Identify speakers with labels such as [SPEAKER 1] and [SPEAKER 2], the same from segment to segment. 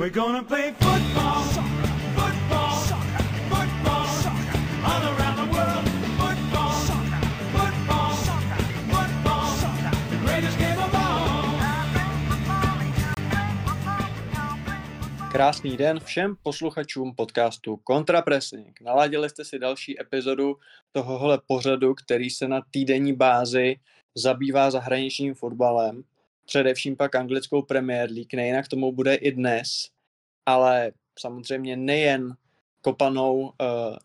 [SPEAKER 1] We're gonna play football, football, football, all around the world. Football, football, football, the greatest game of all.
[SPEAKER 2] Krásný den všem posluchačům podcastu Contrapressing. Naladili jste si další epizodu tohohle pořadu, který se na týdenní bázi zabývá zahraničním fotbalem, především pak anglickou Premier League, nejinak tomu bude i dnes, ale samozřejmě nejen kopanou uh,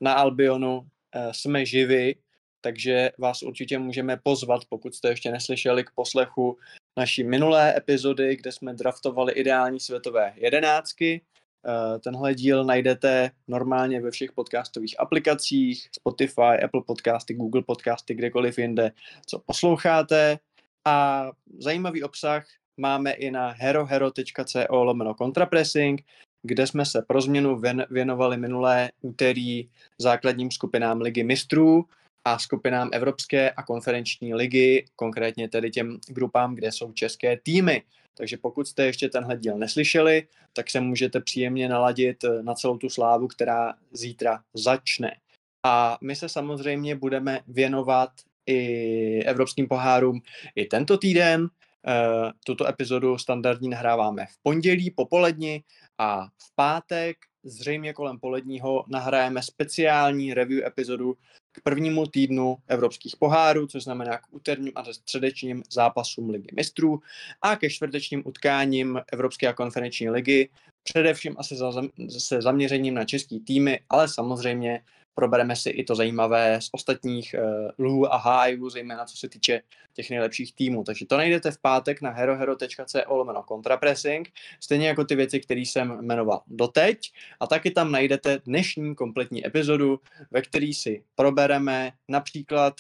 [SPEAKER 2] na Albionu uh, jsme živi, takže vás určitě můžeme pozvat, pokud jste ještě neslyšeli k poslechu naší minulé epizody, kde jsme draftovali ideální světové jedenáctky. Eh, Tenhle díl najdete normálně ve všech podcastových aplikacích, Spotify, Apple podcasty, Google podcasty, kdekoliv jinde, co posloucháte. A zajímavý obsah máme i na herohero.co lomeno contrapressing, kde jsme se pro změnu věn- věnovali minulé úterý základním skupinám Ligy mistrů a skupinám Evropské a konferenční ligy, konkrétně tedy těm grupám, kde jsou české týmy. Takže pokud jste ještě tenhle díl neslyšeli, tak se můžete příjemně naladit na celou tu slávu, která zítra začne. A my se samozřejmě budeme věnovat i evropským pohárům i tento týden. Eh, Tuto epizodu standardní nahráváme v pondělí popoledni a v pátek zřejmě kolem poledního nahrajeme speciální review epizodu k prvnímu týdnu evropských pohárů, což znamená k úterním a středečním zápasům Ligy mistrů a ke čtvrtečním utkáním Evropské a konferenční ligy, především asi za, se zaměřením na český týmy, ale samozřejmě probereme si i to zajímavé z ostatních uh, lhů a hájů, zejména co se týče těch nejlepších týmů. Takže to najdete v pátek na herohero.co lomeno contrapressing, stejně jako ty věci, které jsem jmenoval doteď. A taky tam najdete dnešní kompletní epizodu, ve který si probereme například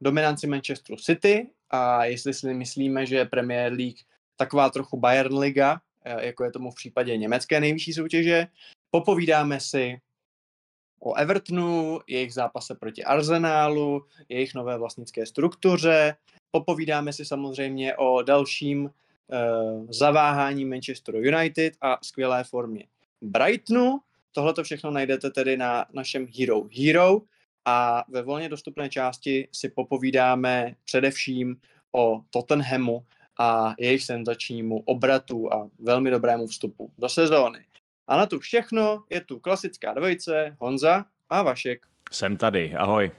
[SPEAKER 2] dominanci Manchesteru City a jestli si myslíme, že Premier League taková trochu Bayern Liga, eh, jako je tomu v případě německé nejvyšší soutěže. Popovídáme si o Evertonu, jejich zápase proti Arsenálu, jejich nové vlastnické struktuře. Popovídáme si samozřejmě o dalším uh, zaváhání Manchesteru United a skvělé formě Brightonu. Tohle to všechno najdete tedy na našem Hero Hero a ve volně dostupné části si popovídáme především o Tottenhamu a jejich senzačnímu obratu a velmi dobrému vstupu do sezóny. A na tu všechno je tu klasická dvojice Honza a Vašek.
[SPEAKER 3] Jsem tady, ahoj.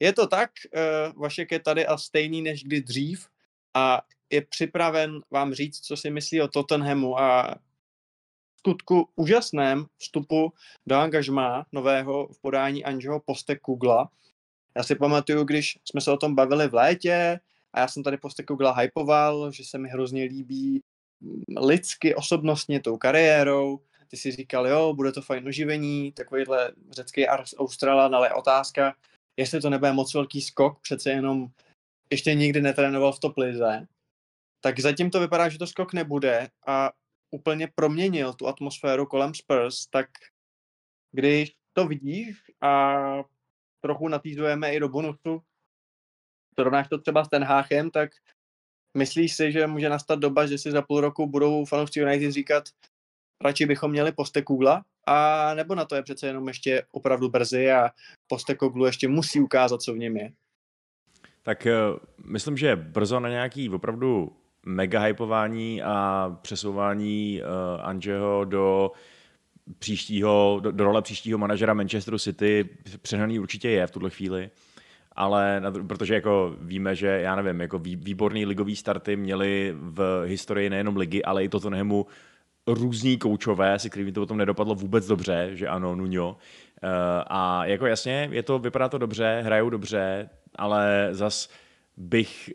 [SPEAKER 2] Je to tak, uh, Vašek je tady a stejný než kdy dřív a je připraven vám říct, co si myslí o Tottenhamu a skutku úžasném vstupu do angažmá nového v podání Anžeho Postekugla. Já si pamatuju, když jsme se o tom bavili v létě a já jsem tady Postekugla hypoval, že se mi hrozně líbí lidsky, osobnostně, tou kariérou. Ty si říkal, jo, bude to fajn oživení, takovýhle řecký Australan, ale otázka, jestli to nebude moc velký skok, přece jenom ještě nikdy netrénoval v top lize, tak zatím to vypadá, že to skok nebude a úplně proměnil tu atmosféru kolem Spurs, tak když to vidíš a trochu natýzujeme i do bonusu, srovnáš to třeba s Ten Háchem, tak myslíš si, že může nastat doba, že si za půl roku budou fanoušci United říkat, radši bychom měli Postekugla, a nebo na to je přece jenom ještě opravdu brzy a Postekoglu ještě musí ukázat, co v něm je?
[SPEAKER 3] Tak uh, myslím, že brzo na nějaký opravdu mega hypování a přesouvání uh, Angeho do příštího, do, do role příštího manažera Manchesteru City přehnaný určitě je v tuhle chvíli ale protože jako víme, že já nevím, jako vý, výborný ligový starty měli v historii nejenom ligy, ale i Tottenhamu různí koučové, se kterými to potom nedopadlo vůbec dobře, že ano, Nuno. Uh, a jako jasně, je to, vypadá to dobře, hrajou dobře, ale zas bych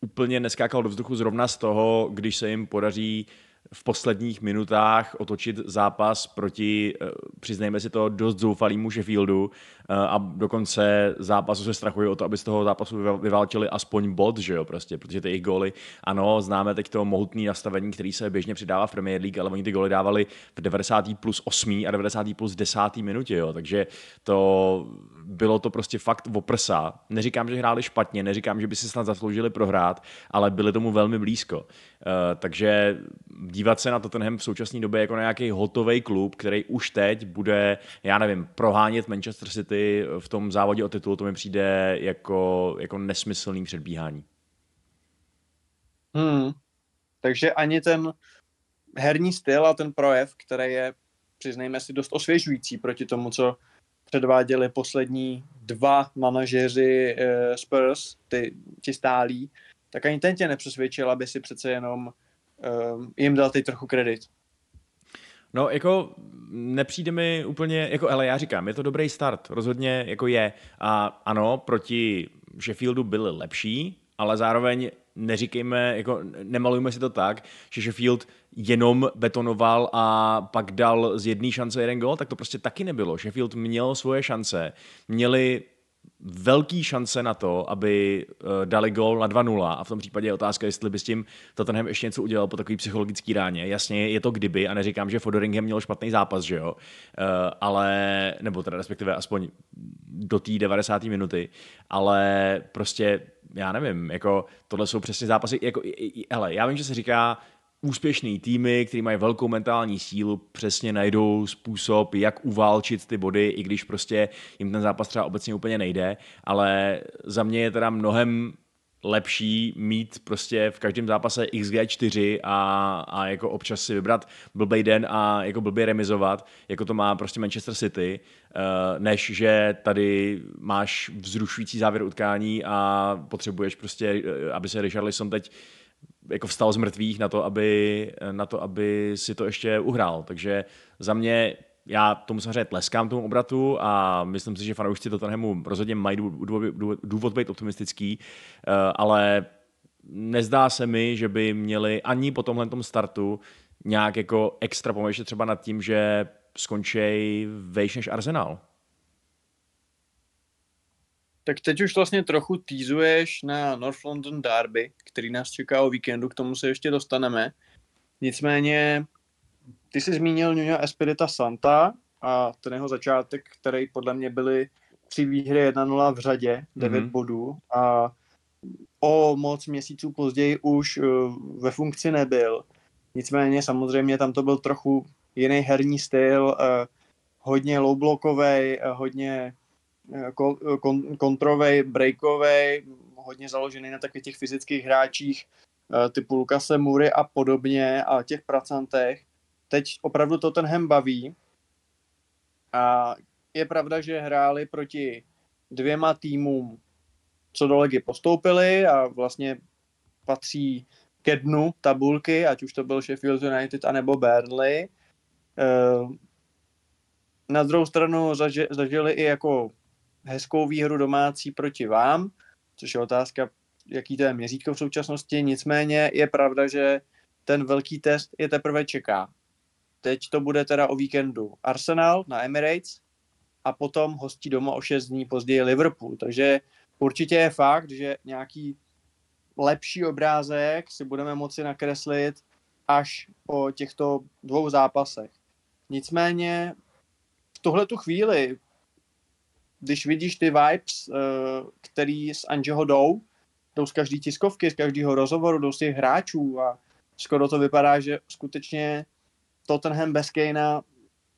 [SPEAKER 3] úplně neskákal do vzduchu zrovna z toho, když se jim podaří v posledních minutách otočit zápas proti, eh, přiznejme si to, dost zoufalému Sheffieldu a dokonce zápasu se strachují o to, aby z toho zápasu vyválčili aspoň bod, že jo, prostě, protože ty jejich góly, ano, známe teď to mohutné nastavení, který se běžně přidává v Premier League, ale oni ty góly dávali v 90. plus 8 a 90. plus 10. minutě, jo, takže to bylo to prostě fakt oprsa. Neříkám, že hráli špatně, neříkám, že by si snad zasloužili prohrát, ale byli tomu velmi blízko. Uh, takže dívat se na Tottenham v současné době jako na nějaký hotový klub, který už teď bude, já nevím, prohánět Manchester City v tom závodě o titul, to mi přijde jako, jako nesmyslný předbíhání.
[SPEAKER 2] Hmm. Takže ani ten herní styl a ten projev, který je, přiznejme si, dost osvěžující proti tomu, co předváděli poslední dva manažeři uh, Spurs, ty, ti stálí, tak ani ten tě nepřesvědčil, aby si přece jenom um, jim dal teď trochu kredit.
[SPEAKER 3] No, jako nepřijde mi úplně, jako, ale já říkám, je to dobrý start, rozhodně jako je. A ano, proti Sheffieldu byli lepší, ale zároveň neříkejme, jako nemalujme si to tak, že Sheffield jenom betonoval a pak dal z jedné šance jeden gol, tak to prostě taky nebylo. Sheffield měl svoje šance, měli velký šance na to, aby uh, dali gol na 2-0 a v tom případě je otázka, jestli by s tím Tottenham ještě něco udělal po takový psychologický ráně. Jasně, je to kdyby a neříkám, že Fodoringham měl špatný zápas, že jo, uh, ale, nebo teda respektive aspoň do té 90. minuty, ale prostě já nevím, jako tohle jsou přesně zápasy, jako, hele, já vím, že se říká, úspěšný týmy, který mají velkou mentální sílu, přesně najdou způsob, jak uválčit ty body, i když prostě jim ten zápas třeba obecně úplně nejde, ale za mě je teda mnohem lepší mít prostě v každém zápase XG4 a, a jako občas si vybrat blbej den a jako blbě remizovat, jako to má prostě Manchester City, eh, než že tady máš vzrušující závěr utkání a potřebuješ prostě, eh, aby se Richarlison teď jako vstal z mrtvých na to, aby, na to, aby si to ještě uhrál. Takže za mě já tomu samozřejmě tleskám tomu obratu a myslím si, že fanoušci Tottenhamu rozhodně mají důvod být optimistický, eh, ale nezdá se mi, že by měli ani po tomhle startu nějak jako extra pomýšlet třeba nad tím, že skončí vejš než Arsenal.
[SPEAKER 2] Tak teď už vlastně trochu týzuješ na North London Derby, který nás čeká o víkendu, k tomu se ještě dostaneme. Nicméně, ty jsi zmínil Nuno Espirita Santa a ten jeho začátek, který podle mě byly tři výhry 1-0 v řadě, 9 mm-hmm. bodů a o moc měsíců později už uh, ve funkci nebyl. Nicméně samozřejmě tam to byl trochu jiný herní styl, uh, hodně low blockovej, uh, hodně kon, kontrovej, breakovej, hodně založený na takových těch fyzických hráčích eh, typu Lukase Mury a podobně a těch pracantech. Teď opravdu to ten hem baví a je pravda, že hráli proti dvěma týmům, co do legy postoupili a vlastně patří ke dnu tabulky, ať už to byl Sheffield United anebo Burnley. Eh, na druhou stranu zažili i jako hezkou výhru domácí proti vám, což je otázka, jaký to je měřítko v současnosti. Nicméně je pravda, že ten velký test je teprve čeká. Teď to bude teda o víkendu Arsenal na Emirates a potom hostí doma o 6 dní později Liverpool. Takže určitě je fakt, že nějaký lepší obrázek si budeme moci nakreslit až po těchto dvou zápasech. Nicméně v tuhle tu chvíli když vidíš ty vibes, uh, který z Anžeho jdou, jdou z každé tiskovky, z každého rozhovoru, jdou z těch hráčů a skoro to vypadá, že skutečně Tottenham bez Kanea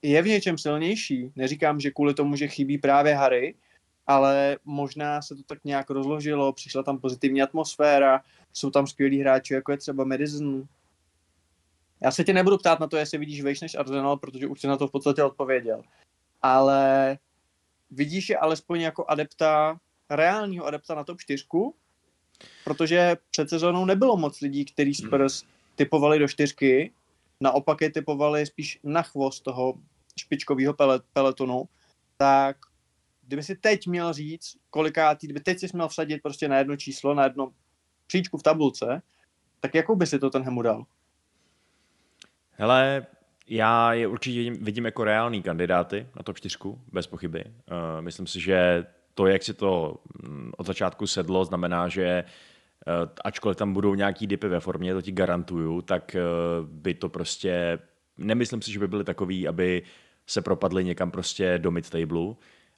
[SPEAKER 2] je v něčem silnější. Neříkám, že kvůli tomu, že chybí právě Harry, ale možná se to tak nějak rozložilo, přišla tam pozitivní atmosféra, jsou tam skvělí hráči, jako je třeba Madison. Já se tě nebudu ptát na to, jestli vidíš vejš než Arsenal, protože už jsi na to v podstatě odpověděl. Ale vidíš je alespoň jako adepta, reálního adepta na top 4, protože před sezónou nebylo moc lidí, kteří hmm. Spurs typovali do čtyřky, naopak je typovali spíš na chvost toho špičkového peletonu, tak kdyby si teď měl říct, kolikátý, kdyby teď si měl vsadit prostě na jedno číslo, na jedno příčku v tabulce, tak jakou by si to ten Hemu dal?
[SPEAKER 3] Hele, Já je určitě vidím, jako reální kandidáty na top 4, bez pochyby. Uh, myslím si, že to, jak si to mm, od začátku sedlo, znamená, že uh, ačkoliv tam budou nějaký dipy ve formě, to ti garantuju, tak uh, by to prostě, nemyslím si, že by byly takový, aby se propadli někam prostě do mid-tableu,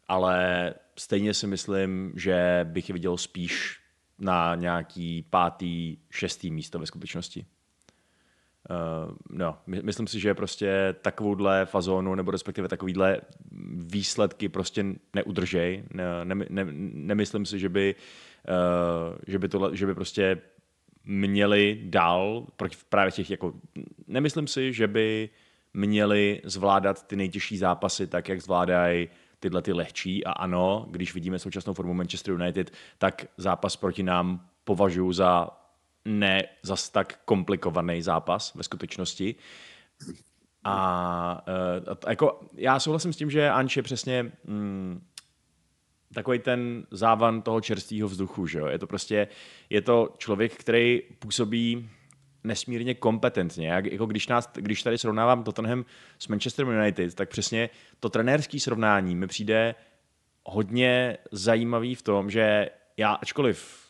[SPEAKER 3] ale stejně si myslím, že bych je viděl spíš na nějaký pátý, šestý místo ve skutečnosti. Uh, no, my, myslím si, že prostě takovouhle fazónu nebo respektive takovýhle výsledky prostě neudržej. Ne, ne, ne, nemyslím si, že by, uh, že by, tohle, že by prostě měli dál proti právě těch jako nemyslím si, že by měli zvládat ty nejtěžší zápasy tak, jak zvládají tyhle ty lehčí a ano, když vidíme současnou formu Manchester United, tak zápas proti nám považuji za ne zas tak komplikovaný zápas ve skutečnosti. A, uh, jako, já souhlasím s tím, že Anč je přesně mm, takový ten závan toho čerstvého vzduchu, že jo? Je to prostě, je to člověk, který působí nesmírně kompetentně. Jak, jako když, nás, když tady srovnávám Tottenham s Manchester United, tak přesně to trenérský srovnání mi přijde hodně zajímavý v tom, že já, ačkoliv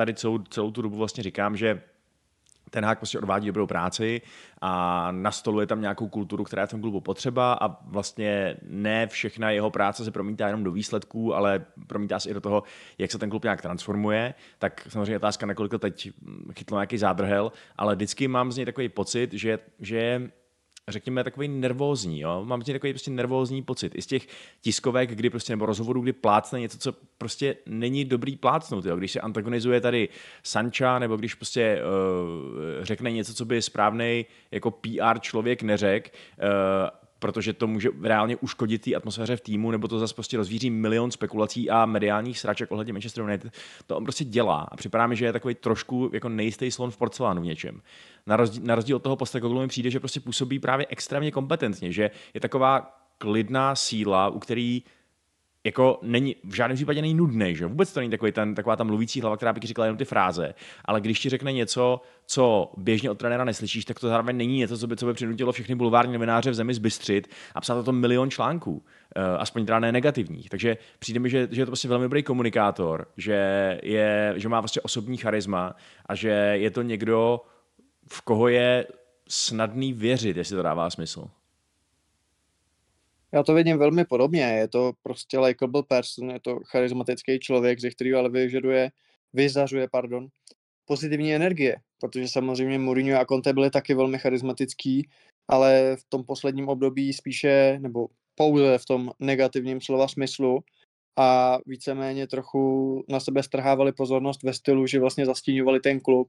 [SPEAKER 3] tady celou, celou tu dobu vlastně říkám, že ten hák prostě odvádí dobrou práci a nastoluje tam nějakou kulturu, která je v tom klubu potřeba a vlastně ne všechna jeho práce se promítá jenom do výsledků, ale promítá se i do toho, jak se ten klub nějak transformuje. Tak samozřejmě otázka, nakolik to teď chytlo nějaký zádrhel, ale vždycky mám z něj takový pocit, že, že řekněme, takový nervózní. Jo? Mám tím takový prostě nervózní pocit. I z těch tiskovek, kdy prostě, nebo rozhovorů, kdy plácne něco, co prostě není dobrý plácnout. Jo? Když se antagonizuje tady Sancha, nebo když prostě uh, řekne něco, co by správný jako PR člověk neřekl, uh, protože to může reálně uškodit té atmosféře v týmu, nebo to zase prostě rozvíří milion spekulací a mediálních sraček ohledně Manchester United. To on prostě dělá a připadá mi, že je takový trošku jako nejistý slon v porcelánu v něčem. Na rozdíl, na rozdíl od toho Postekoglu mi přijde, že prostě působí právě extrémně kompetentně, že je taková klidná síla, u který jako není, v žádném případě není nudný, že vůbec to není takový ten, taková ta mluvící hlava, která by ti říkala jenom ty fráze, ale když ti řekne něco, co běžně od trenéra neslyšíš, tak to zároveň není něco, co by, co by přinutilo všechny bulvární novináře v zemi zbystřit a psát o tom milion článků, uh, aspoň teda ne negativních. Takže přijde mi, že, že je to prostě velmi dobrý komunikátor, že, je, že má prostě osobní charisma a že je to někdo, v koho je snadný věřit, jestli to dává smysl.
[SPEAKER 2] Já to vidím velmi podobně. Je to prostě likable person, je to charismatický člověk, ze kterého ale vyžaduje, vyzařuje, pardon, pozitivní energie, protože samozřejmě Mourinho a Conte byli taky velmi charismatický, ale v tom posledním období spíše, nebo pouze v tom negativním slova smyslu a víceméně trochu na sebe strhávali pozornost ve stylu, že vlastně zastíňovali ten klub,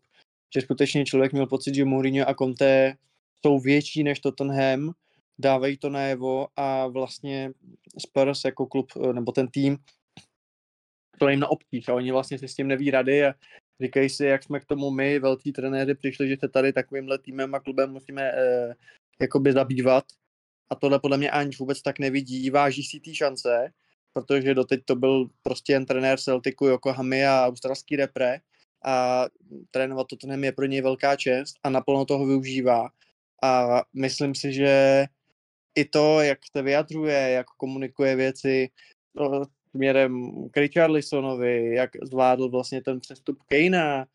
[SPEAKER 2] že skutečně člověk měl pocit, že Mourinho a Conte jsou větší než Tottenham dávají to najevo a vlastně Spurs jako klub eh, nebo ten tým to jim na obtíž a oni vlastně si s tím neví rady a říkají si, jak jsme k tomu my, velcí trenéři, přišli, že se tady takovýmhle týmem a klubem musíme eh, jakoby zabývat. A tohle podle mě Anč vůbec tak nevidí, váží si ty šance, protože doteď to byl prostě jen trenér Celticu, Yokohamy a australský repre a trénovat Tottenham je pro něj velká čest a naplno toho využívá. A myslím si, že i to, jak se vyjadřuje, jak komunikuje věci no, směrem k Richarlisonovi, jak zvládl vlastně ten přestup Kejna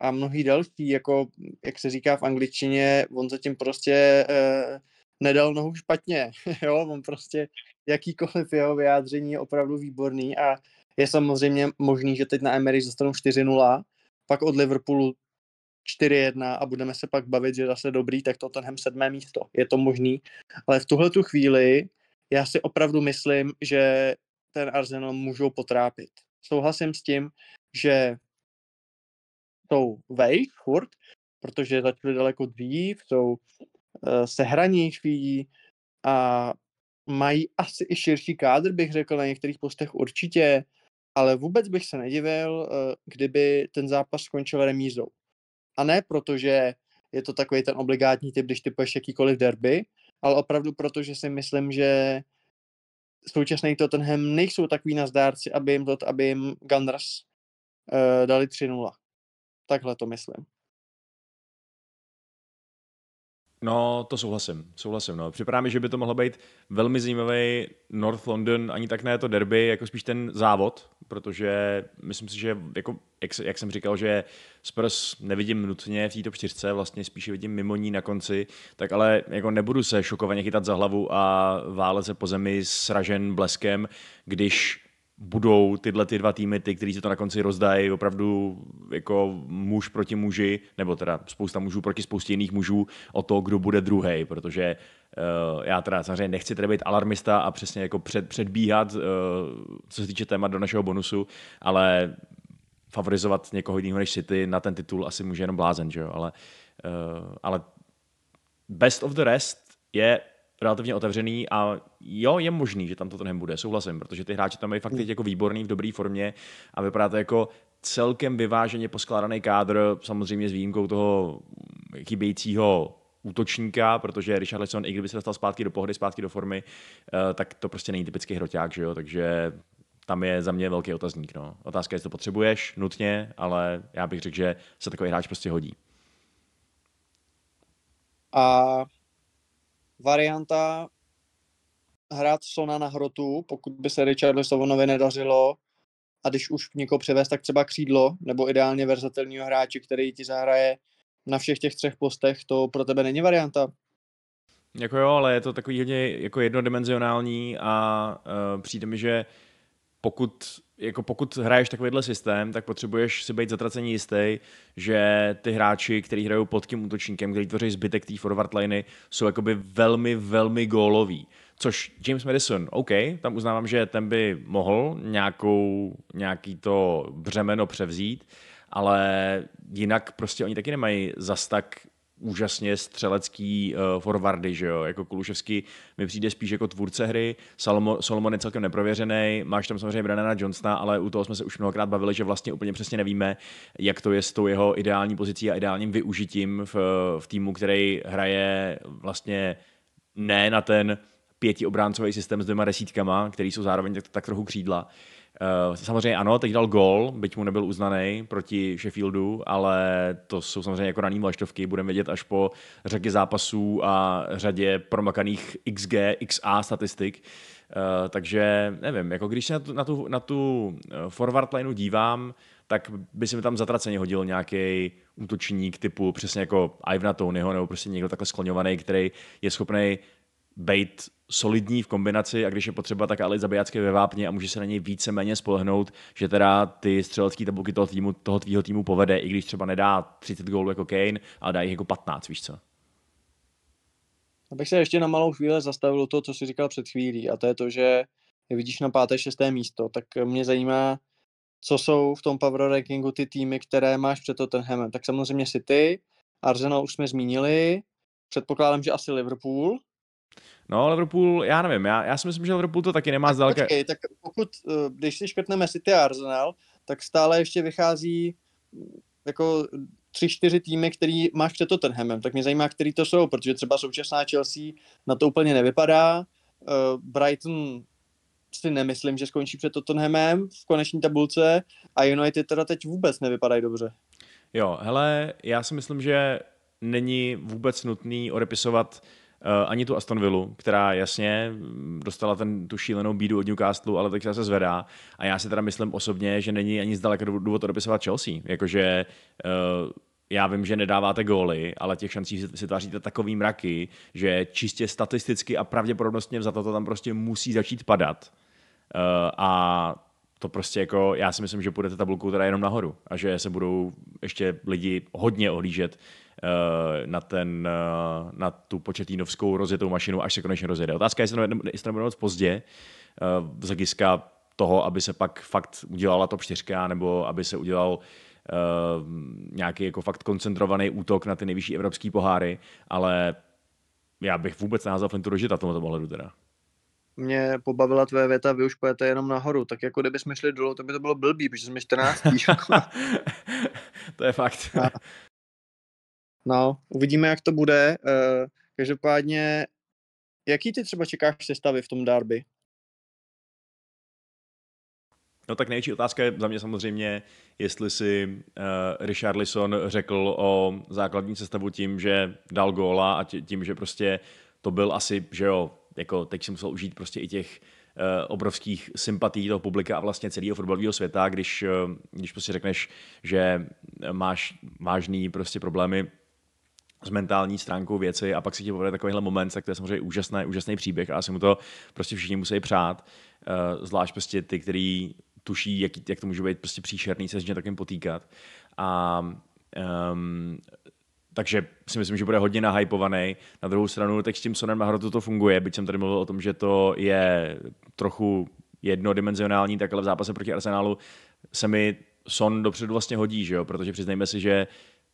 [SPEAKER 2] a mnohý další, jako jak se říká v angličtině, on zatím prostě eh, nedal nohu špatně, jo, on prostě jakýkoliv jeho vyjádření je opravdu výborný a je samozřejmě možný, že teď na Emery dostanou 4-0, pak od Liverpoolu 4-1 a budeme se pak bavit, že zase dobrý, tak to tenhle sedmé místo. Je to možný, ale v tuhle tu chvíli já si opravdu myslím, že ten Arsenal můžou potrápit. Souhlasím s tím, že jsou vejš furt, protože začali daleko dřív, jsou uh, sehranější a mají asi i širší kádr, bych řekl, na některých postech určitě, ale vůbec bych se nedivil, uh, kdyby ten zápas skončil remízou. A ne proto, že je to takový ten obligátní typ, když typuješ jakýkoliv derby, ale opravdu proto, že si myslím, že současný Tottenham nejsou takový nazdárci, aby jim, to, aby jim Gunners uh, dali 3-0. Takhle to myslím.
[SPEAKER 3] No, to souhlasím, souhlasím. No. Připadá mi, že by to mohlo být velmi zajímavý North London, ani tak ne to derby, jako spíš ten závod, protože myslím si, že jako, jak, jak jsem říkal, že Spurs nevidím nutně v této čtyřce, vlastně spíše vidím mimo ní na konci, tak ale jako nebudu se šokovaně chytat za hlavu a válet se po zemi sražen bleskem, když budou tyhle ty dva týmy, ty, kteří se to na konci rozdají, opravdu jako muž proti muži, nebo teda spousta mužů proti spoustě jiných mužů o to, kdo bude druhý, protože uh, já teda samozřejmě nechci teda být alarmista a přesně jako před, předbíhat, uh, co se týče témat do našeho bonusu, ale favorizovat někoho jiného než City na ten titul asi může jenom blázen, že jo? Ale, uh, ale best of the rest je relativně otevřený a jo, je možný, že tam to Tottenham bude, souhlasím, protože ty hráči tam mají fakt teď jako výborný, v dobré formě a vypadá to jako celkem vyváženě poskládaný kádr, samozřejmě s výjimkou toho chybějícího útočníka, protože Richard Lesson, i kdyby se dostal zpátky do pohody, zpátky do formy, eh, tak to prostě není typický hroťák, že jo? takže tam je za mě velký otazník. No. Otázka je, jestli to potřebuješ nutně, ale já bych řekl, že se takový hráč prostě hodí.
[SPEAKER 2] A varianta hrát Sona na hrotu, pokud by se Richarlisonovi nedařilo a když už někoho převést, tak třeba křídlo, nebo ideálně versatilního hráče, který ti zahraje na všech těch třech postech, to pro tebe není varianta.
[SPEAKER 3] Jako jo, ale je to takový hodně jako jednodimenzionální a uh, přijde mi, že pokud, jako pokud hraješ takovýhle systém, tak potřebuješ si být zatracený jistý, že ty hráči, kteří hrajou pod tím útočníkem, který tvoří zbytek té forward liney, jsou jakoby velmi, velmi góloví. Což James Madison, OK, tam uznávám, že ten by mohl nějakou, nějaký to břemeno převzít, ale jinak prostě oni taky nemají zas tak úžasně střelecký uh, forwardy, že jo, jako Kuluševský mi přijde spíš jako tvůrce hry, Salomo, Solomon je celkem neprověřený, máš tam samozřejmě Brennana Johnsona, ale u toho jsme se už mnohokrát bavili, že vlastně úplně přesně nevíme, jak to je s tou jeho ideální pozicí a ideálním využitím v, v týmu, který hraje vlastně ne na ten pětiobráncový systém s dvěma desítkama, který jsou zároveň tak, tak trochu křídla. Uh, samozřejmě ano, teď dal gol, byť mu nebyl uznaný proti Sheffieldu, ale to jsou samozřejmě jako raný vlaštovky, budeme vědět až po řadě zápasů a řadě promakaných XG, XA statistik. Uh, takže nevím, jako když se na tu, na tu, na tu eh, forward lineu dívám, tak by se mi tam zatraceně hodil nějaký útočník typu přesně jako Ivna Tonyho nebo prostě někdo takhle skloňovaný, který je schopný být solidní v kombinaci a když je potřeba, tak ale zabijácky ve vápně a může se na něj více-méně spolehnout, že teda ty střelecké tabulky toho, týmu, toho tvýho týmu povede, i když třeba nedá 30 gólů jako Kane, ale dá jich jako 15, víš co?
[SPEAKER 2] Abych se ještě na malou chvíli zastavil to, co jsi říkal před chvílí, a to je to, že vidíš na páté, šesté místo, tak mě zajímá, co jsou v tom power rankingu ty týmy, které máš před Tottenhamem. Tak samozřejmě City, Arsenal už jsme zmínili, předpokládám, že asi Liverpool,
[SPEAKER 3] No, Liverpool, já nevím, já, já si myslím, že Liverpool to taky nemá
[SPEAKER 2] tak
[SPEAKER 3] zdaleka.
[SPEAKER 2] Počkej, tak pokud, eh, když si škrtneme City a Arsenal, tak stále ještě vychází mm, jako tři, čtyři týmy, který máš před Tottenhamem, tak mě zajímá, který to jsou, protože třeba současná Chelsea na to úplně nevypadá, uh, Brighton si nemyslím, že skončí před Tottenhamem v koneční tabulce a United teda teď vůbec nevypadají dobře.
[SPEAKER 3] Jo, hele, já si myslím, že není vůbec nutný odepisovat ani tu Aston Villa, která jasně dostala ten, tu šílenou bídu od Newcastle, ale teď se zvedá. A já si teda myslím osobně, že není ani zdaleka důvod odepisovat Chelsea. Jakože uh, já vím, že nedáváte góly, ale těch šancí si, tváříte takový mraky, že čistě statisticky a pravděpodobnostně za to tam prostě musí začít padat. Uh, a to prostě jako, já si myslím, že půjdete tabulku teda jenom nahoru a že se budou ještě lidi hodně ohlížet na, ten, uh, na tu početínovskou rozjetou mašinu, až se konečně rozjede. Otázka je, jestli to nebude moc pozdě uh, z hlediska toho, aby se pak fakt udělala top 4, nebo aby se udělal uh, nějaký jako fakt koncentrovaný útok na ty nejvyšší evropské poháry, ale já bych vůbec neházal Flintu do žita tomuto ohledu teda
[SPEAKER 2] mě pobavila tvoje věta, vy už pojete jenom nahoru, tak jako kdybychom šli dolů, tak by to bylo blbý, protože jsme 14.
[SPEAKER 3] to je fakt.
[SPEAKER 2] A, no, uvidíme, jak to bude. Uh, každopádně, jaký ty třeba čekáš sestavy v tom derby?
[SPEAKER 3] No tak největší otázka je za mě samozřejmě, jestli si uh, Richard Lisson řekl o základní sestavu tím, že dal góla a tím, že prostě to byl asi, že jo, jako teď si musel užít prostě i těch uh, obrovských sympatí toho publika a vlastně celého fotbalového světa, když, uh, když prostě řekneš, že máš vážný prostě problémy s mentální stránkou věci a pak si ti povede takovýhle moment, tak to je samozřejmě úžasný, úžasný příběh a asi mu to prostě všichni musí přát, uh, zvlášť prostě ty, který tuší, jak, jak to může být prostě příšerný se s něčím takovým potýkat. A um, takže si myslím, že bude hodně nahypovaný. Na druhou stranu, tak s tím Sonem Mahrotu to funguje, byť jsem tady mluvil o tom, že to je trochu jednodimenzionální, tak ale v zápase proti Arsenálu se mi Son dopředu vlastně hodí, že jo? protože přiznejme si, že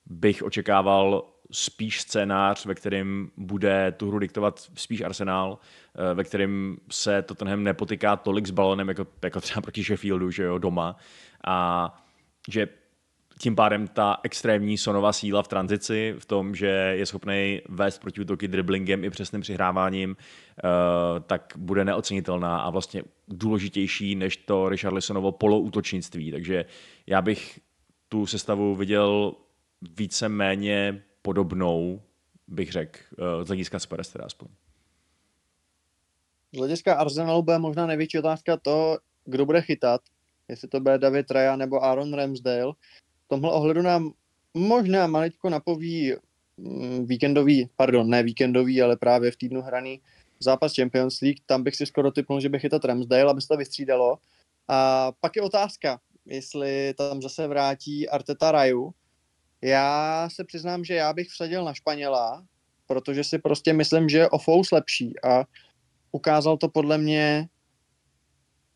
[SPEAKER 3] bych očekával spíš scénář, ve kterém bude tu hru diktovat spíš Arsenal, eh, ve kterém se Tottenham nepotyká tolik s balonem, jako, jako třeba proti Sheffieldu, že jo, doma. A že tím pádem ta extrémní sonová síla v tranzici, v tom, že je schopný vést proti útoky driblingem i přesným přihráváním, eh, tak bude neocenitelná a vlastně důležitější než to Richarlisonovo poloutočnictví. Takže já bych tu sestavu viděl více méně podobnou, bych řekl, eh, z hlediska Spurs teda aspoň.
[SPEAKER 2] Z hlediska Arsenalu bude možná největší otázka to, kdo bude chytat, jestli to bude David Raya nebo Aaron Ramsdale. V tomhle ohledu nám možná maličko napoví mm, víkendový, pardon, ne víkendový, ale právě v týdnu hraný zápas Champions League, tam bych si skoro typnul, že by chytat Ramsdale, aby se to vystřídalo. A pak je otázka, jestli tam zase vrátí Arteta Raju, já se přiznám, že já bych vsadil na Španěla, protože si prostě myslím, že je o fous lepší a ukázal to podle mě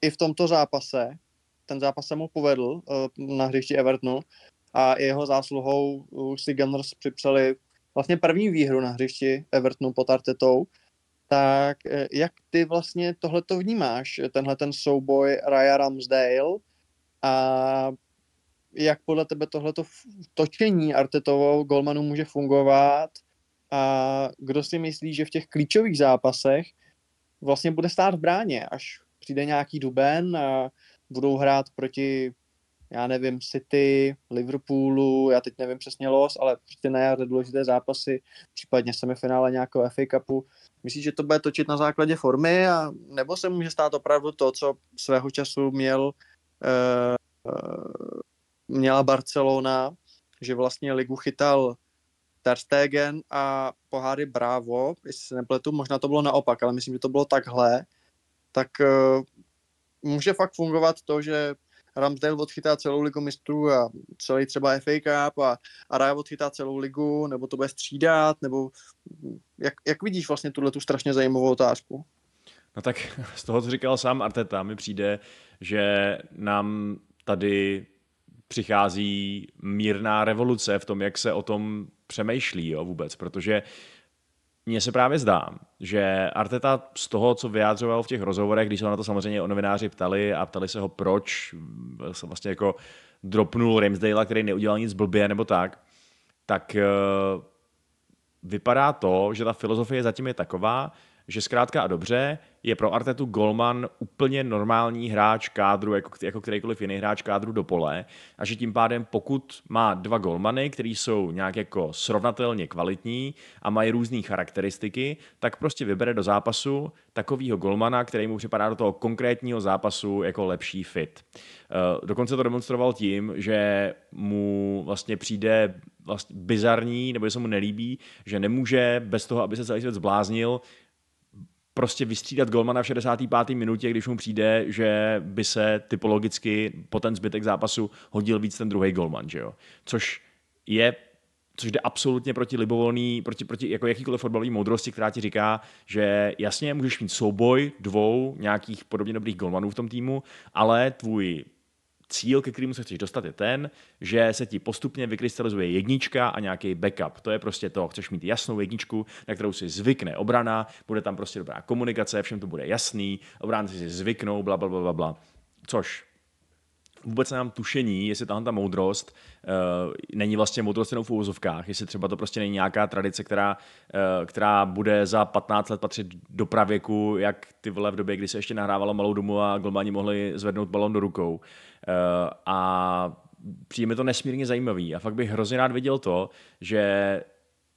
[SPEAKER 2] i v tomto zápase. Ten zápas se mu povedl uh, na hřišti Evertonu a jeho zásluhou si Gunners připsali vlastně první výhru na hřišti Evertonu pod Artetou. Tak eh, jak ty vlastně tohle to vnímáš, tenhle ten souboj Raya Ramsdale a jak podle tebe tohleto točení Artetovou golmanu může fungovat a kdo si myslí, že v těch klíčových zápasech vlastně bude stát v bráně, až přijde nějaký duben a budou hrát proti, já nevím, City, Liverpoolu, já teď nevím přesně los, ale prostě na jaře důležité zápasy, případně semifinále nějakého FA Cupu. Myslíš, že to bude točit na základě formy, a nebo se může stát opravdu to, co svého času měl uh, měla Barcelona, že vlastně ligu chytal Ter Stegen a poháry Bravo, jestli se nepletu, možná to bylo naopak, ale myslím, že to bylo takhle, tak uh, může fakt fungovat to, že Ramsdale odchytá celou ligu mistrů a celý třeba FA Cup a, a Raya odchytá celou ligu, nebo to bude střídat, nebo jak, jak vidíš vlastně tuhle tu strašně zajímavou otázku?
[SPEAKER 3] No tak z toho, co říkal sám Arteta, mi přijde, že nám tady přichází mírná revoluce v tom, jak se o tom přemýšlí jo, vůbec, protože mně se právě zdá, že Arteta z toho, co vyjádřoval v těch rozhovorech, když se na to samozřejmě o novináři ptali a ptali se ho, proč se vlastně jako dropnul Ramsdale, který neudělal nic blbě nebo tak, tak eh, vypadá to, že ta filozofie zatím je taková, že zkrátka a dobře je pro Artetu Golman úplně normální hráč kádru, jako, jako kterýkoliv jiný hráč kádru do pole a že tím pádem pokud má dva golmany, který jsou nějak jako srovnatelně kvalitní a mají různé charakteristiky, tak prostě vybere do zápasu takového golmana, který mu připadá do toho konkrétního zápasu jako lepší fit. Eh, dokonce to demonstroval tím, že mu vlastně přijde vlastně bizarní, nebo že se mu nelíbí, že nemůže bez toho, aby se celý svět zbláznil, prostě vystřídat golmana v 65. minutě, když mu přijde, že by se typologicky po ten zbytek zápasu hodil víc ten druhý golman, že jo? Což je což jde absolutně proti libovolný, proti, proti jako jakýkoliv fotbalový moudrosti, která ti říká, že jasně můžeš mít souboj dvou nějakých podobně dobrých golmanů v tom týmu, ale tvůj cíl, ke kterému se chceš dostat, je ten, že se ti postupně vykrystalizuje jednička a nějaký backup. To je prostě to. Chceš mít jasnou jedničku, na kterou si zvykne obrana, bude tam prostě dobrá komunikace, všem to bude jasný, obránci si zvyknou, bla, bla, bla, bla, bla. Což vůbec nemám tušení, jestli tahle ta moudrost uh, není vlastně moudrost jenom v úvozovkách, jestli třeba to prostě není nějaká tradice, která, uh, která bude za 15 let patřit do pravěku, jak ty vole v době, kdy se ještě nahrávalo malou domu a golmani mohli zvednout balon do rukou. Uh, a přijde mi to nesmírně zajímavý a fakt bych hrozně rád viděl to, že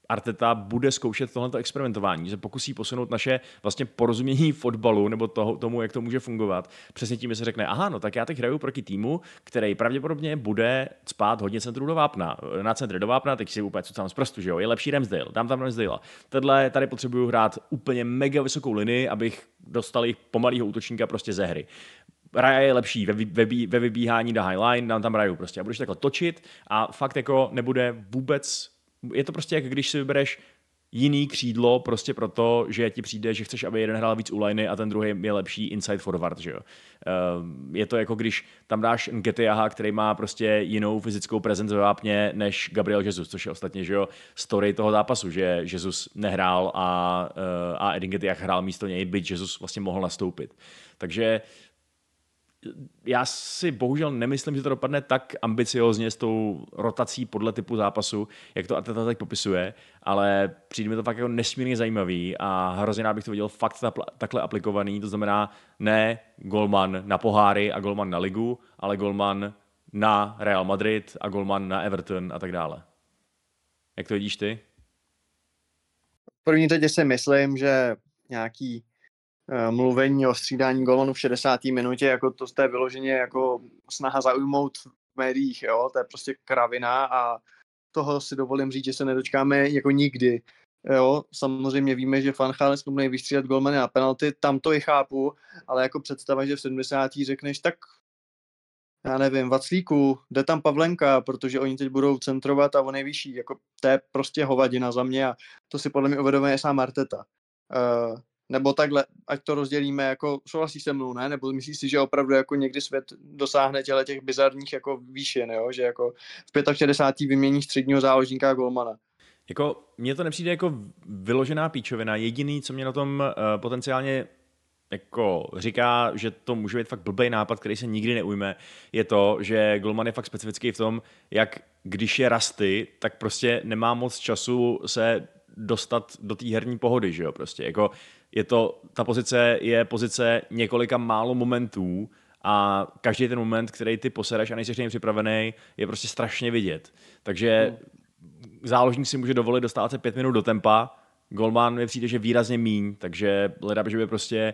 [SPEAKER 3] Arteta bude zkoušet tohleto experimentování, že pokusí posunout naše vlastně porozumění fotbalu nebo toho, tomu, jak to může fungovat. Přesně tím, že se řekne, aha, no tak já teď hraju proti týmu, který pravděpodobně bude spát hodně centrů do vápna. Na centry do vápna, teď si úplně co tam zprostu, že jo, je lepší Ramsdale, dám tam Ramsdale. Tadle tady potřebuju hrát úplně mega vysokou linii, abych dostal jich pomalého útočníka prostě ze hry. Raja je lepší ve, ve, ve vybíhání na highline, dám tam Raju prostě a budeš takhle točit a fakt jako nebude vůbec je to prostě jak když si vybereš jiný křídlo prostě proto, že ti přijde, že chceš, aby jeden hrál víc u liney a ten druhý je lepší inside forward, že jo. Ehm, je to jako když tam dáš Nketiaha, který má prostě jinou fyzickou prezenci ve vápně než Gabriel Jesus, což je ostatně, že jo, story toho zápasu, že Jesus nehrál a, eh, a Edin hrál místo něj, byť Jesus vlastně mohl nastoupit. Takže já si bohužel nemyslím, že to dopadne tak ambiciozně s tou rotací podle typu zápasu, jak to Arteta teď popisuje, ale přijde mi to fakt jako nesmírně zajímavý a hrozně rád bych to viděl fakt takhle aplikovaný, to znamená ne golman na poháry a golman na ligu, ale golman na Real Madrid a golman na Everton a tak dále. Jak to vidíš ty?
[SPEAKER 2] První teď si myslím, že nějaký mluvení o střídání golmanů v 60. minutě, jako to je vyloženě jako snaha zaujmout v médiích, jo? to je prostě kravina a toho si dovolím říct, že se nedočkáme jako nikdy. Jo, samozřejmě víme, že Fanchal je schopný vystřídat golmany na penalty, tam to i chápu, ale jako představa, že v 70. řekneš, tak já nevím, Vaclíku, jde tam Pavlenka, protože oni teď budou centrovat a on je vyšší. Jako, to je prostě hovadina za mě a to si podle mě uvědomuje sám Arteta. Uh, nebo takhle, ať to rozdělíme, jako souhlasí se mnou, ne? Nebo myslíš si, že opravdu jako někdy svět dosáhne těle těch bizarních jako výšin, jo? Že jako v 65. vymění středního záložníka golmana.
[SPEAKER 3] Jako, mně to nepřijde jako vyložená píčovina. Jediný, co mě na tom uh, potenciálně jako říká, že to může být fakt blbý nápad, který se nikdy neujme, je to, že Golman je fakt specifický v tom, jak když je rasty, tak prostě nemá moc času se dostat do té herní pohody, že jo, prostě, jako je to, ta pozice je pozice několika málo momentů a každý ten moment, který ty posereš a nejsi něj připravený, je prostě strašně vidět. Takže záložník si může dovolit dostat se pět minut do tempa, Golman mi přijde, že výrazně míň, takže hledám, že by prostě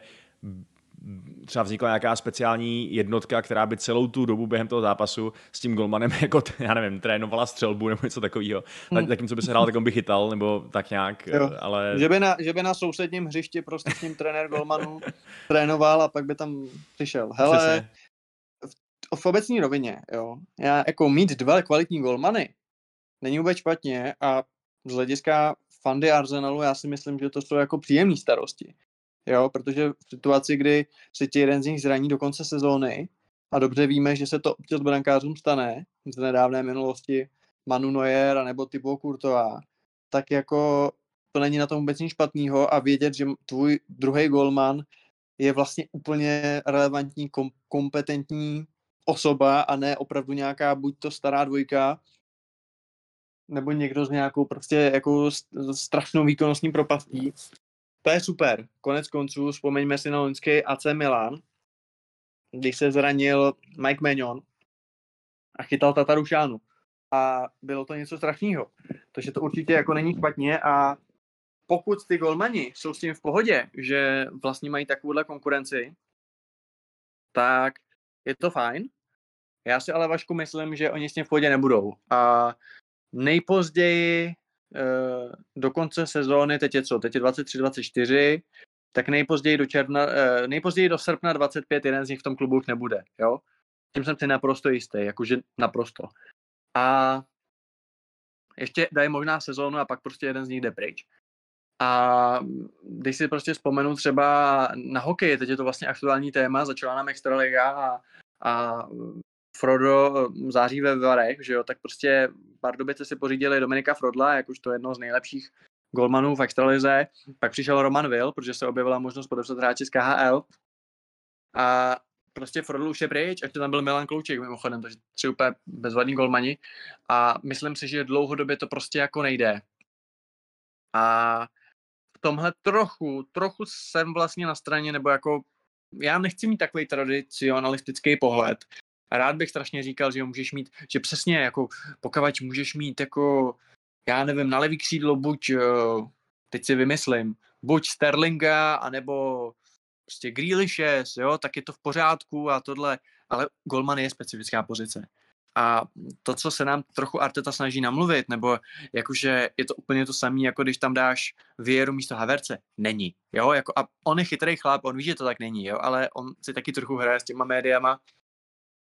[SPEAKER 3] třeba vznikla nějaká speciální jednotka, která by celou tu dobu během toho zápasu s tím golmanem jako, já nevím, trénovala střelbu nebo něco takového. Hmm. Tak, co by se hrál, tak on by chytal, nebo tak nějak, jo. ale...
[SPEAKER 2] Že by, na, že by na sousedním hřišti prostě s ním trenér golmanů trénoval a pak by tam přišel. Hele, v, v obecní rovině, jo, já jako mít dva kvalitní golmany není vůbec špatně a z hlediska fandy Arsenalu já si myslím, že to jsou jako příjemné starosti. Jo, protože v situaci, kdy se ti jeden z nich zraní do konce sezóny a dobře víme, že se to občas brankářům stane z nedávné minulosti Manu Neuer a nebo Thibaut Courtois, tak jako to není na tom vůbec nic špatného a vědět, že tvůj druhý golman je vlastně úplně relevantní, kom- kompetentní osoba a ne opravdu nějaká buď to stará dvojka, nebo někdo s nějakou prostě jako strašnou výkonnostní propastí, to je super. Konec konců vzpomeňme si na loňský AC Milan, když se zranil Mike Magnon a chytal Tatarušánu. A bylo to něco strašného. Takže to určitě jako není špatně a pokud ty golmani jsou s tím v pohodě, že vlastně mají takovouhle konkurenci, tak je to fajn. Já si ale Vašku myslím, že oni s tím v pohodě nebudou. A nejpozději do konce sezóny, teď je co, teď je 23-24, tak nejpozději do června, eh, nejpozději do srpna 25 jeden z nich v tom klubu už nebude, jo. Tím jsem si naprosto jistý, jakože naprosto. A ještě dají možná sezónu a pak prostě jeden z nich jde pryč. A když si prostě vzpomenu třeba na hokej, teď je to vlastně aktuální téma, začala nám Extraliga a, a Frodo září ve Varech, že jo, tak prostě Pardubice si pořídili Dominika Frodla, jakožto jedno z nejlepších golmanů v extralize. Pak přišel Roman Will, protože se objevila možnost podepsat hráče z KHL. A prostě Frodl už je pryč, ještě tam byl Milan Klouček mimochodem, takže tři úplně bezvadní golmani a myslím si, že dlouhodobě to prostě jako nejde. A v tomhle trochu, trochu jsem vlastně na straně, nebo jako já nechci mít takový tradicionalistický pohled. Rád bych strašně říkal, že můžeš mít, že přesně jako pokavať můžeš mít jako, já nevím, na levý křídlo buď, eh, teď si vymyslím, buď Sterlinga, anebo prostě Grealishe, jo, tak je to v pořádku a tohle, ale Golman je specifická pozice. A to, co se nám trochu Arteta snaží namluvit, nebo jakože je to úplně to samé, jako když tam dáš Vieru místo Haverce, není. Jo, jako a on je chytrý chlap, on ví, že to tak není, jo, ale on si taky trochu hraje s těma médiama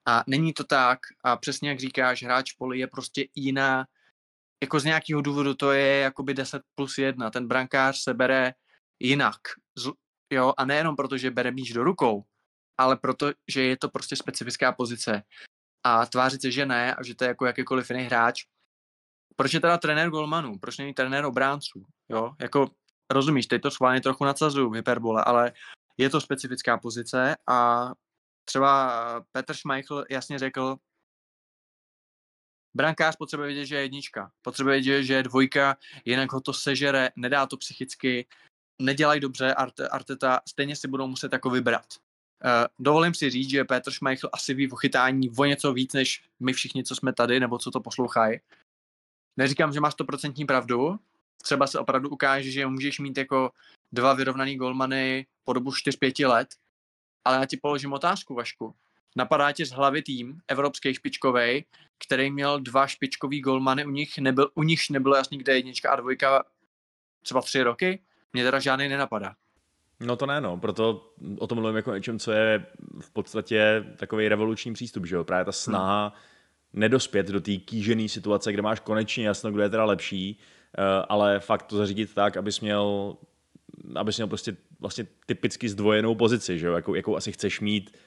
[SPEAKER 2] a není to tak a přesně jak říkáš, hráč poli je prostě jiná, jako z nějakého důvodu to je jakoby 10 plus 1, ten brankář se bere jinak, jo, a nejenom proto, že bere míč do rukou, ale proto, že je to prostě specifická pozice a tvářit se, že ne a že to je jako jakýkoliv jiný hráč. Proč je teda trenér golmanů? Proč není trenér obránců? Jo, jako rozumíš, teď to schválně trochu nadsazuju, hyperbole, ale je to specifická pozice a třeba Petr Schmeichel jasně řekl, brankář potřebuje vědět, že je jednička, potřebuje vědět, že je dvojka, jinak ho to sežere, nedá to psychicky, nedělají dobře Arteta, stejně si budou muset jako vybrat. Uh, dovolím si říct, že Petr Schmeichel asi ví o chytání o něco víc, než my všichni, co jsme tady, nebo co to poslouchají. Neříkám, že máš stoprocentní pravdu, třeba se opravdu ukáže, že můžeš mít jako dva vyrovnaný golmany po dobu 4-5 let, ale já ti položím otázku, Vašku. Napadá tě z hlavy tým, evropský špičkový, který měl dva špičkový golmany, u nich nebyl, u nich nebylo jasný, kde je jednička a dvojka třeba tři roky? Mně teda žádný nenapadá.
[SPEAKER 3] No to ne, no, proto o tom mluvím jako něčem, co je v podstatě takový revoluční přístup, že jo, právě ta snaha hmm. nedospět do té kýžené situace, kde máš konečně jasno, kdo je teda lepší, eh, ale fakt to zařídit tak, abys měl, abys měl prostě vlastně typicky zdvojenou pozici, že jo, jakou, jakou asi chceš mít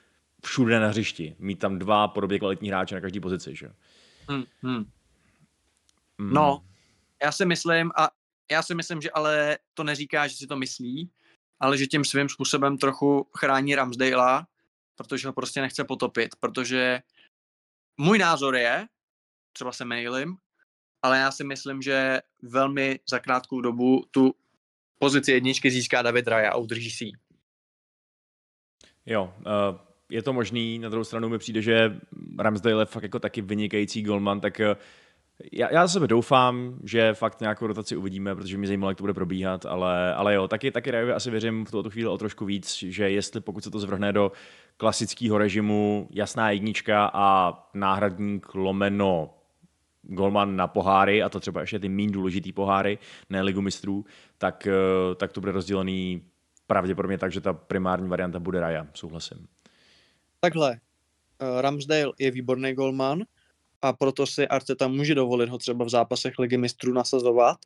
[SPEAKER 3] všude na hřišti, mít tam dva podobně kvalitní hráče na každé pozici, že jo.
[SPEAKER 2] Hmm, hmm. Mm. No, já si myslím, a já si myslím, že ale to neříká, že si to myslí, ale že tím svým způsobem trochu chrání Ramsdale, protože ho prostě nechce potopit, protože můj názor je, třeba se mailím, ale já si myslím, že velmi za krátkou dobu tu pozici jedničky získá David Raya a udrží si ji.
[SPEAKER 3] Jo, uh, je to možný, na druhou stranu mi přijde, že Ramsdale je fakt jako taky vynikající golman, tak uh, já, já sebe doufám, že fakt nějakou rotaci uvidíme, protože mě zajímalo, jak to bude probíhat, ale, ale jo, taky, taky Rajovi asi věřím v tuto chvíli o trošku víc, že jestli pokud se to zvrhne do klasického režimu, jasná jednička a náhradník lomeno golman na poháry, a to třeba ještě ty méně důležitý poháry, ne ligu mistrů, tak, eh, tak to bude rozdělený pravděpodobně tak, že ta primární varianta bude Raja, souhlasím.
[SPEAKER 2] Takhle, eh, Ramsdale je výborný golman, a proto si Arteta může dovolit ho třeba v zápasech ligy mistrů nasazovat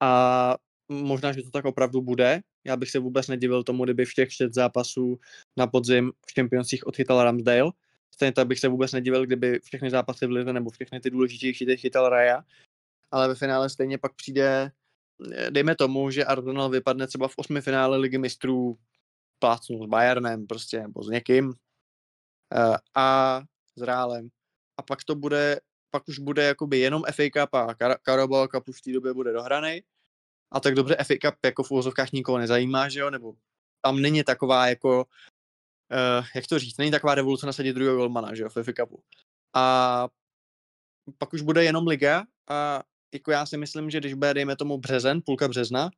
[SPEAKER 2] a možná, že to tak opravdu bude. Já bych se vůbec nedivil tomu, kdyby v těch šest zápasů na podzim v čempioncích odchytal Ramsdale. Stejně tak bych se vůbec nedivil, kdyby všechny zápasy v lize nebo všechny ty důležitější teď chytal Raja. Ale ve finále stejně pak přijde, dejme tomu, že Arsenal vypadne třeba v osmi finále ligy mistrů plácnu s Bayernem prostě, nebo s někým eh, a s Rálem a pak to bude, pak už bude jakoby jenom FA Cup a Carabao Cup už v té době bude dohraný. A tak dobře FA Cup jako v úvozovkách nikoho nezajímá, že jo, nebo tam není taková jako, uh, jak to říct, není taková revoluce nasadit druhého golmana, že jo, v FA Cupu. A pak už bude jenom liga a jako já si myslím, že když bude, dejme tomu březen, půlka března,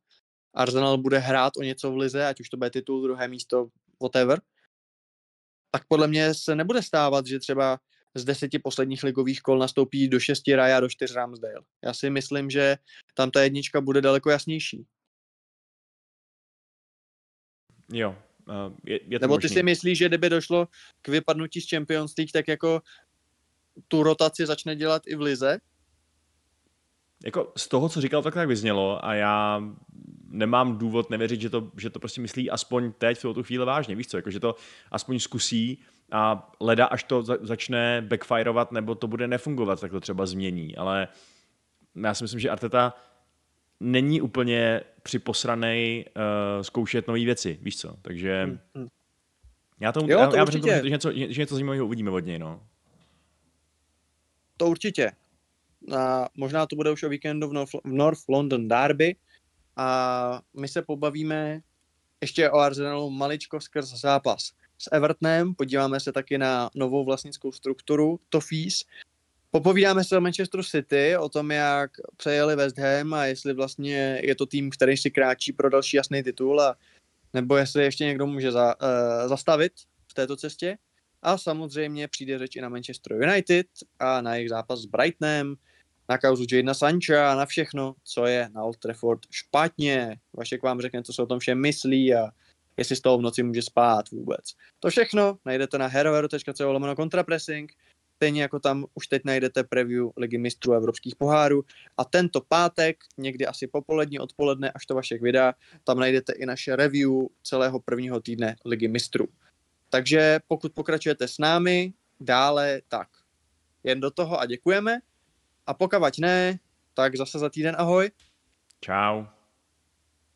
[SPEAKER 2] Arsenal bude hrát o něco v lize, ať už to bude titul, druhé místo, whatever, tak podle mě se nebude stávat, že třeba z deseti posledních ligových kol nastoupí do šesti Raja, do čtyř Ramsdale. Já si myslím, že tam ta jednička bude daleko jasnější.
[SPEAKER 3] Jo, je, je
[SPEAKER 2] to Nebo možný. ty si myslíš, že kdyby došlo k vypadnutí z Champions League, tak jako tu rotaci začne dělat i v Lize?
[SPEAKER 3] Jako z toho, co říkal, tak tak vyznělo a já nemám důvod nevěřit, že to, že to prostě myslí aspoň teď v tu chvíli vážně, víš co, jako, že to aspoň zkusí a leda, až to za, začne backfireovat nebo to bude nefungovat, tak to třeba změní, ale já si myslím, že Arteta není úplně připosranej uh, zkoušet nové věci, víš co, takže hmm, hmm. Já, tomu,
[SPEAKER 2] Jo,
[SPEAKER 3] já,
[SPEAKER 2] to
[SPEAKER 3] já
[SPEAKER 2] určitě.
[SPEAKER 3] že, že, něco, že něco zajímavého uvidíme od něj, no.
[SPEAKER 2] To určitě. A možná to bude už o víkendu v North, v North London Derby a my se pobavíme ještě o Arsenalu maličko skrz zápas s Evertonem, podíváme se taky na novou vlastnickou strukturu Toffees, popovídáme se o Manchesteru City, o tom, jak přejeli West Ham a jestli vlastně je to tým, který si kráčí pro další jasný titul a nebo jestli ještě někdo může za, uh, zastavit v této cestě. A samozřejmě přijde řeč i na Manchester United a na jejich zápas s Brightonem, na kauzu Jadena Sancha a na všechno, co je na Old Trafford špatně. Vašek vám řekne, co se o tom všem myslí a jestli z toho v noci může spát vůbec. To všechno najdete na herohero.co lomeno kontrapressing, stejně jako tam už teď najdete preview Ligy mistrů evropských pohárů a tento pátek, někdy asi popolední, odpoledne, až to Vašek vydá, tam najdete i naše review celého prvního týdne Ligy mistrů. Takže pokud pokračujete s námi dále, tak jen do toho a děkujeme. A pokud ne, tak zase za týden ahoj.
[SPEAKER 3] Čau.